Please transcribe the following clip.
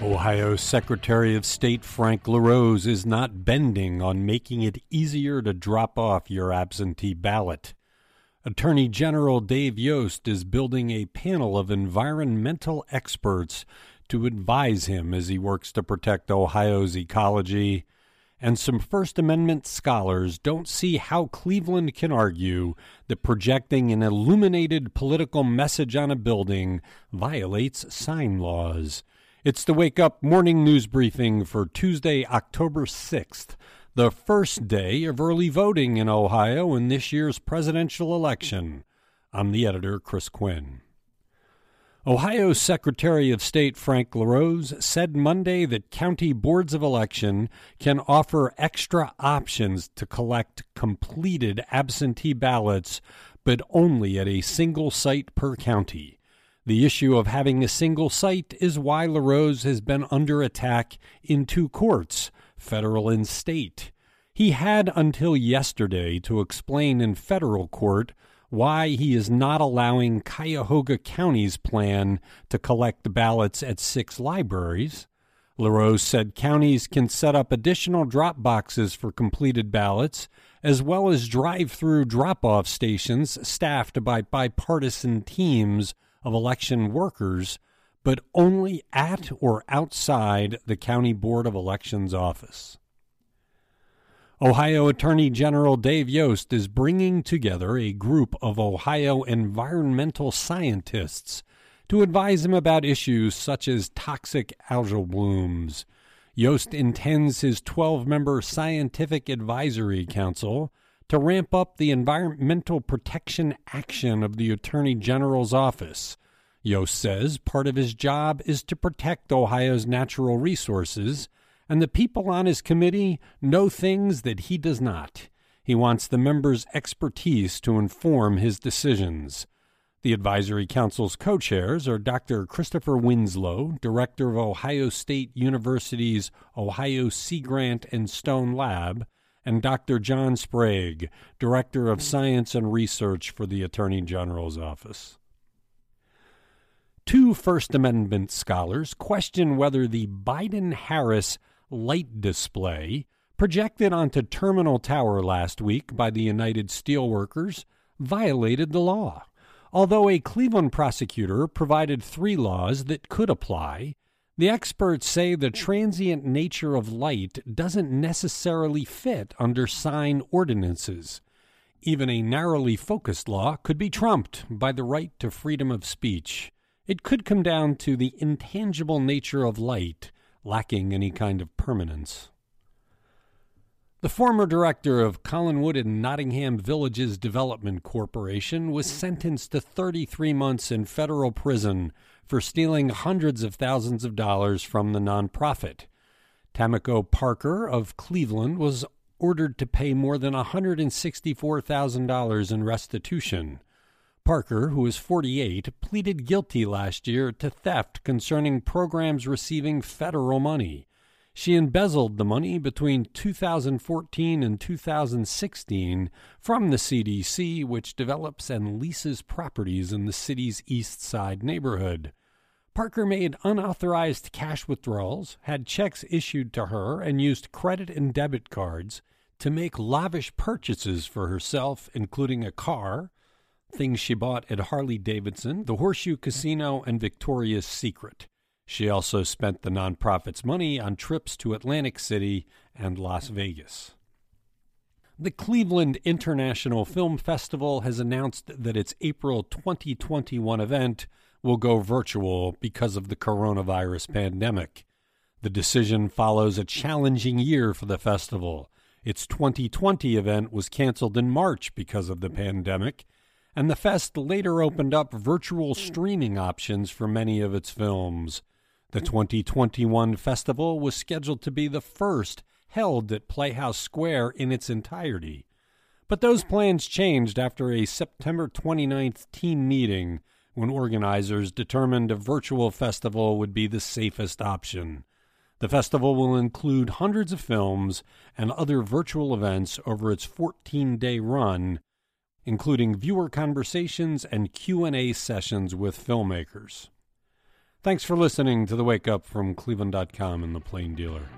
Ohio Secretary of State Frank LaRose is not bending on making it easier to drop off your absentee ballot. Attorney General Dave Yost is building a panel of environmental experts to advise him as he works to protect Ohio's ecology. And some First Amendment scholars don't see how Cleveland can argue that projecting an illuminated political message on a building violates sign laws. It's the Wake Up Morning News Briefing for Tuesday, October 6th, the first day of early voting in Ohio in this year's presidential election. I'm the editor, Chris Quinn. Ohio Secretary of State Frank LaRose said Monday that county boards of election can offer extra options to collect completed absentee ballots, but only at a single site per county. The issue of having a single site is why LaRose has been under attack in two courts, federal and state. He had until yesterday to explain in federal court why he is not allowing Cuyahoga County's plan to collect ballots at six libraries. LaRose said counties can set up additional drop boxes for completed ballots, as well as drive through drop off stations staffed by bipartisan teams of election workers, but only at or outside the County Board of Elections office. Ohio Attorney General Dave Yost is bringing together a group of Ohio environmental scientists to advise him about issues such as toxic algal blooms. Yost intends his 12 member scientific advisory council to ramp up the environmental protection action of the Attorney General's office. Yost says part of his job is to protect Ohio's natural resources, and the people on his committee know things that he does not. He wants the members' expertise to inform his decisions. The Advisory Council's co chairs are Dr. Christopher Winslow, Director of Ohio State University's Ohio Sea Grant and Stone Lab, and Dr. John Sprague, Director of Science and Research for the Attorney General's Office. Two First Amendment scholars question whether the Biden Harris light display projected onto Terminal Tower last week by the United Steelworkers violated the law. Although a Cleveland prosecutor provided three laws that could apply, the experts say the transient nature of light doesn't necessarily fit under sign ordinances. Even a narrowly focused law could be trumped by the right to freedom of speech. It could come down to the intangible nature of light, lacking any kind of permanence. The former director of Collinwood and Nottingham Villages Development Corporation was sentenced to 33 months in federal prison for stealing hundreds of thousands of dollars from the nonprofit. Tamiko Parker of Cleveland was ordered to pay more than $164,000 in restitution. Parker, who is 48, pleaded guilty last year to theft concerning programs receiving federal money. She embezzled the money between 2014 and 2016 from the CDC, which develops and leases properties in the city's East Side neighborhood. Parker made unauthorized cash withdrawals, had checks issued to her, and used credit and debit cards to make lavish purchases for herself, including a car, things she bought at Harley Davidson, the Horseshoe Casino, and Victoria's Secret. She also spent the nonprofit's money on trips to Atlantic City and Las Vegas. The Cleveland International Film Festival has announced that its April 2021 event will go virtual because of the coronavirus pandemic. The decision follows a challenging year for the festival. Its 2020 event was canceled in March because of the pandemic, and the fest later opened up virtual streaming options for many of its films. The 2021 festival was scheduled to be the first held at Playhouse Square in its entirety. But those plans changed after a September 29th team meeting when organizers determined a virtual festival would be the safest option. The festival will include hundreds of films and other virtual events over its 14-day run, including viewer conversations and Q&A sessions with filmmakers. Thanks for listening to the Wake Up from Cleveland.com and the Plain Dealer.